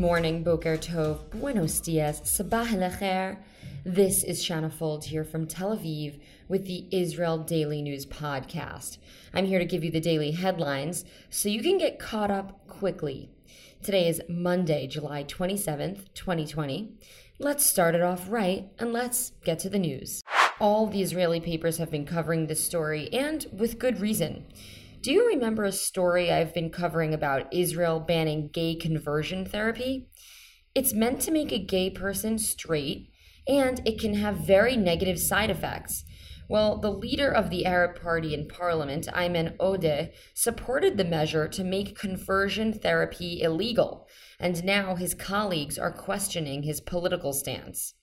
morning, Boker Tov, Buenos Dias, Sabah Lecher. This is Shanna Fogel here from Tel Aviv with the Israel Daily News Podcast. I'm here to give you the daily headlines so you can get caught up quickly. Today is Monday, July 27th, 2020. Let's start it off right and let's get to the news. All the Israeli papers have been covering this story, and with good reason. Do you remember a story I've been covering about Israel banning gay conversion therapy? It's meant to make a gay person straight, and it can have very negative side effects. Well, the leader of the Arab Party in parliament, Ayman Odeh, supported the measure to make conversion therapy illegal, and now his colleagues are questioning his political stance.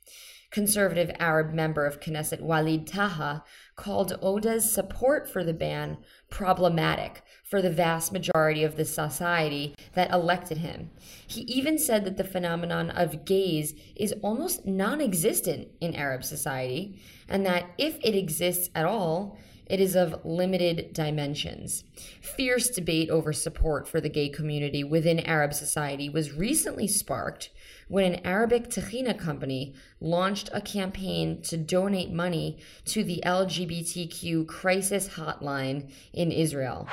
Conservative Arab member of Knesset Walid Taha called Odeh's support for the ban problematic for the vast majority of the society that elected him. He even said that the phenomenon of gays is almost non existent in Arab society, and that if it exists at all, it is of limited dimensions. Fierce debate over support for the gay community within Arab society was recently sparked when an Arabic tahina company launched a campaign to donate money to the LGBTQ crisis hotline in Israel.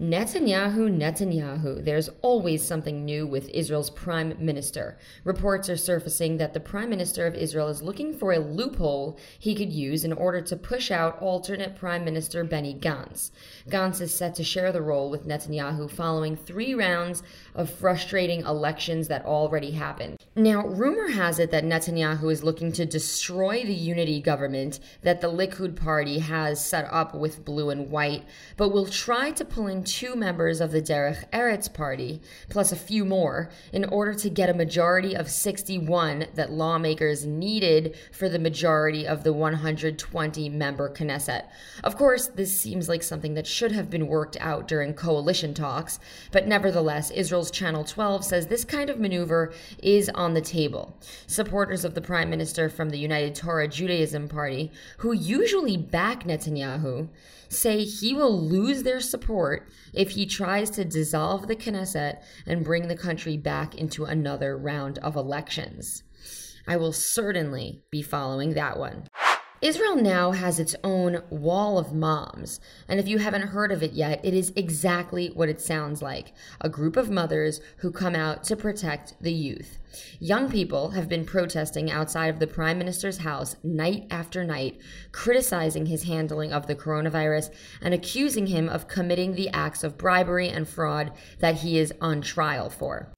Netanyahu, Netanyahu. There's always something new with Israel's prime minister. Reports are surfacing that the prime minister of Israel is looking for a loophole he could use in order to push out alternate prime minister Benny Gantz. Gantz is set to share the role with Netanyahu following three rounds of frustrating elections that already happened. Now, rumor has it that Netanyahu is looking to destroy the unity government that the Likud party has set up with blue and white, but will try to pull in two members of the Derech Eretz party, plus a few more, in order to get a majority of 61 that lawmakers needed for the majority of the 120 member Knesset. Of course, this seems like something that should have been worked out during coalition talks, but nevertheless, Israel's Channel 12 says this kind of maneuver is on the table. Supporters of the prime minister from the United Torah Judaism Party, who usually back Netanyahu, say he will lose their support if he tries to dissolve the Knesset and bring the country back into another round of elections. I will certainly be following that one. Israel now has its own wall of moms, and if you haven't heard of it yet, it is exactly what it sounds like a group of mothers who come out to protect the youth. Young people have been protesting outside of the Prime Minister's house night after night, criticizing his handling of the coronavirus and accusing him of committing the acts of bribery and fraud that he is on trial for.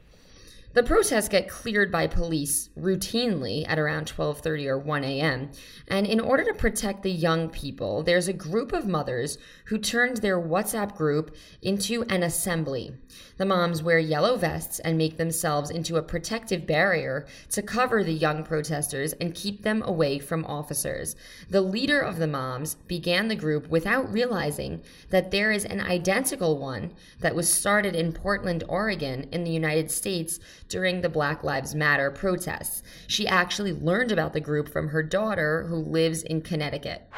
The protests get cleared by police routinely at around 12:30 or 1 a.m. And in order to protect the young people, there's a group of mothers who turned their WhatsApp group into an assembly. The moms wear yellow vests and make themselves into a protective barrier to cover the young protesters and keep them away from officers. The leader of the moms began the group without realizing that there is an identical one that was started in Portland, Oregon in the United States during the Black Lives Matter protests. She actually learned about the group from her daughter, who lives in Connecticut.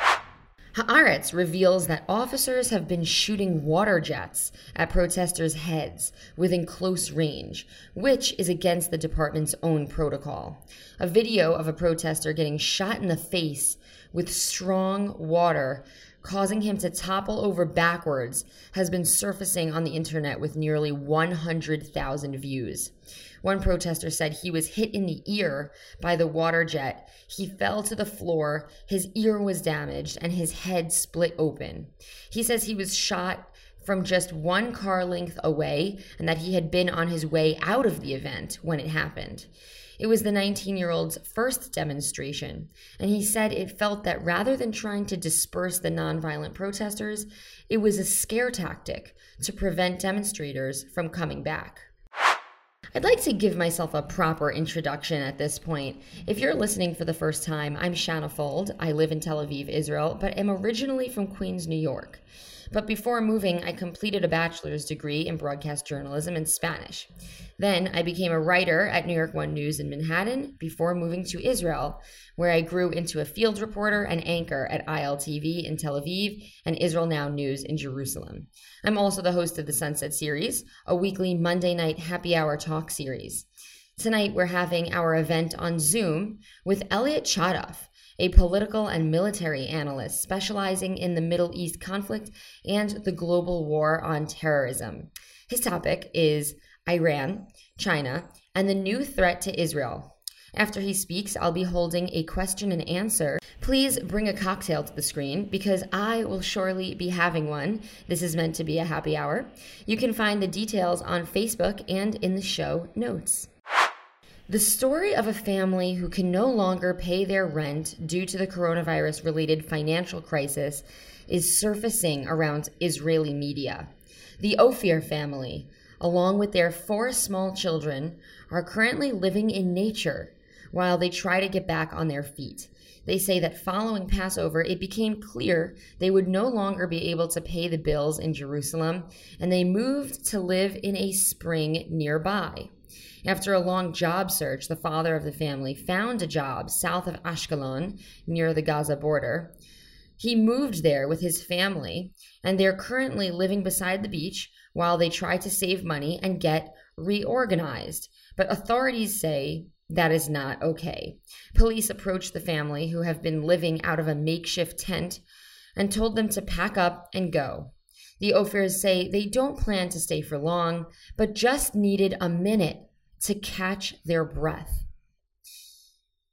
Haaretz reveals that officers have been shooting water jets at protesters' heads within close range, which is against the department's own protocol. A video of a protester getting shot in the face with strong water causing him to topple over backwards, has been surfacing on the internet with nearly 100,000 views. One protester said he was hit in the ear by the water jet. He fell to the floor, his ear was damaged, and his head split open. He says he was shot from just one car length away and that he had been on his way out of the event when it happened. It was the 19 year old's first demonstration, and he said it felt that rather than trying to disperse the nonviolent protesters, it was a scare tactic to prevent demonstrators from coming back. I'd like to give myself a proper introduction at this point. If you're listening for the first time, I'm Shanna Fogel. I live in Tel Aviv, Israel, but am originally from Queens, New York. But before moving, I completed a bachelor's degree in broadcast journalism in Spanish. Then I became a writer at New York One News in Manhattan before moving to Israel, where I grew into a field reporter and anchor at ILTV in Tel Aviv and Israel Now News in Jerusalem. I'm also the host of the Sunset Series, a weekly Monday night happy hour talk series. Tonight, we're having our event on Zoom with Elliot Chodoff, a political and military analyst specializing in the Middle East conflict and the global war on terrorism. His topic is Iran, China, and the new threat to Israel. After he speaks, I'll be holding a question and answer. Please bring a cocktail to the screen because I will surely be having one. This is meant to be a happy hour. You can find the details on Facebook and in the show notes. The story of a family who can no longer pay their rent due to the coronavirus related financial crisis is surfacing around Israeli media. The Ophir family, along with their four small children, are currently living in nature while they try to get back on their feet. They say that following Passover, it became clear they would no longer be able to pay the bills in Jerusalem, and they moved to live in a spring nearby. After a long job search, the father of the family found a job south of Ashkelon, near the Gaza border. He moved there with his family, and they're currently living beside the beach while they try to save money and get reorganized. But authorities say that is not okay. Police approached the family, who have been living out of a makeshift tent, and told them to pack up and go. The Ophirs say they don't plan to stay for long, but just needed a minute to catch their breath.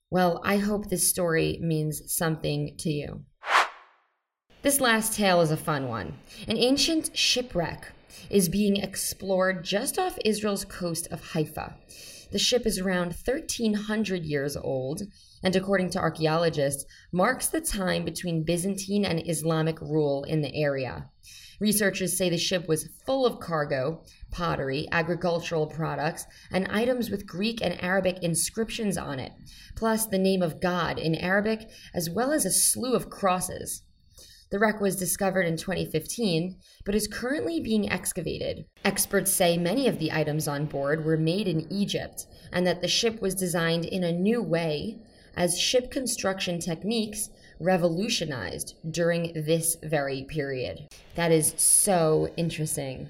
Well, I hope this story means something to you. This last tale is a fun one. An ancient shipwreck is being explored just off Israel's coast of Haifa. The ship is around 1300 years old and, according to archaeologists, marks the time between Byzantine and Islamic rule in the area. Researchers say the ship was full of cargo, pottery, agricultural products, and items with Greek and Arabic inscriptions on it, plus the name of God in Arabic, as well as a slew of crosses. The wreck was discovered in 2015, but is currently being excavated. Experts say many of the items on board were made in Egypt, and that the ship was designed in a new way, as ship construction techniques revolutionized during this very period. That is so interesting.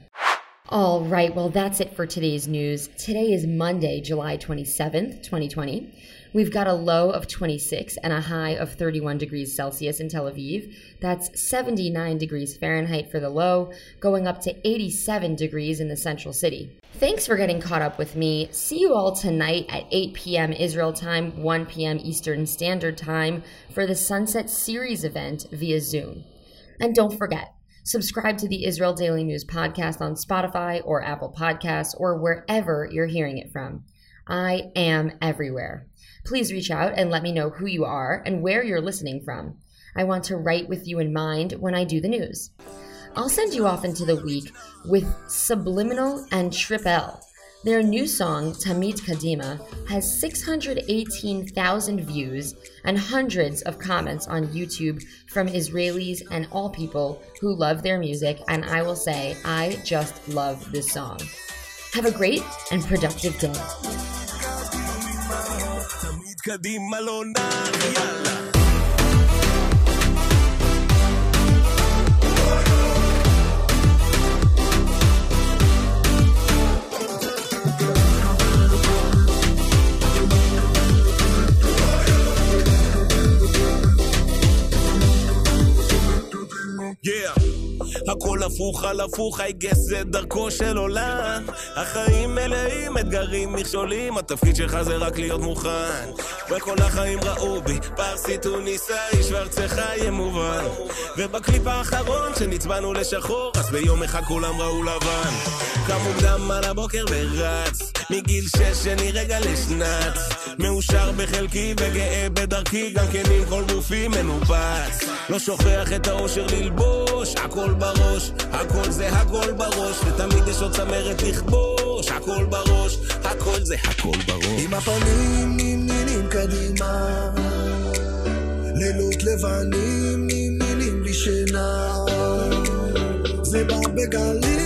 All right, well, that's it for today's news. Today is Monday, July 27th, 2020. We've got a low of 26 and a high of 31 degrees Celsius in Tel Aviv. That's 79 degrees Fahrenheit for the low, going up to 87 degrees in the central city. Thanks for getting caught up with me. See you all tonight at 8 p.m. Israel time, 1 p.m. Eastern Standard Time for the Sunset Series event via Zoom. And don't forget, subscribe to the Israel Daily News podcast on Spotify or Apple Podcasts or wherever you're hearing it from. I am everywhere. Please reach out and let me know who you are and where you're listening from. I want to write with you in mind when I do the news. I'll send you off into the week with Subliminal and Trip L. Their new song, Tamid Kadima, has 618,000 views and hundreds of comments on YouTube from Israelis and all people who love their music, and I will say, I just love this song. Have a great and productive day. di Malona. Yalla. הפוך על הפוך, I guess זה דרכו של עולם. החיים מלאים אתגרים, מכשולים, התפקיד שלך זה רק להיות מוכן. וכל החיים ראו בי פרסי טוניסאי, שוורצך מובן. ובקליפ האחרון שנצבענו לשחור, אז ביום אחד כולם ראו לבן. קם מוקדם על הבוקר ורץ, מגיל שש שני רגע לשנץ. מאושר בחלקי וגאה בדרכי, גם כן עם כל גופי מנופץ. לא שוכח את האושר ללבוש, הכל בראש, הכל זה הכל בראש, ותמיד יש עוד צמרת לכבוש, הכל בראש, הכל זה הכל בראש. עם הפנים נמנים קדימה, לילות לבנים נמנים בלי שינה, זה בא בגלים,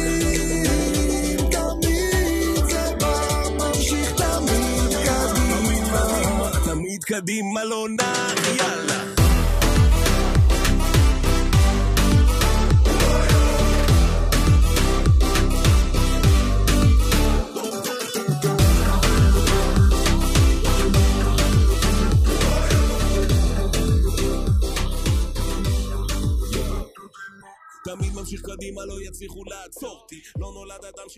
קדימה לא נח, יאללה. תמיד ממשיך קדימה, לא יצליחו לעצור אותי. לא נולד אדם ש...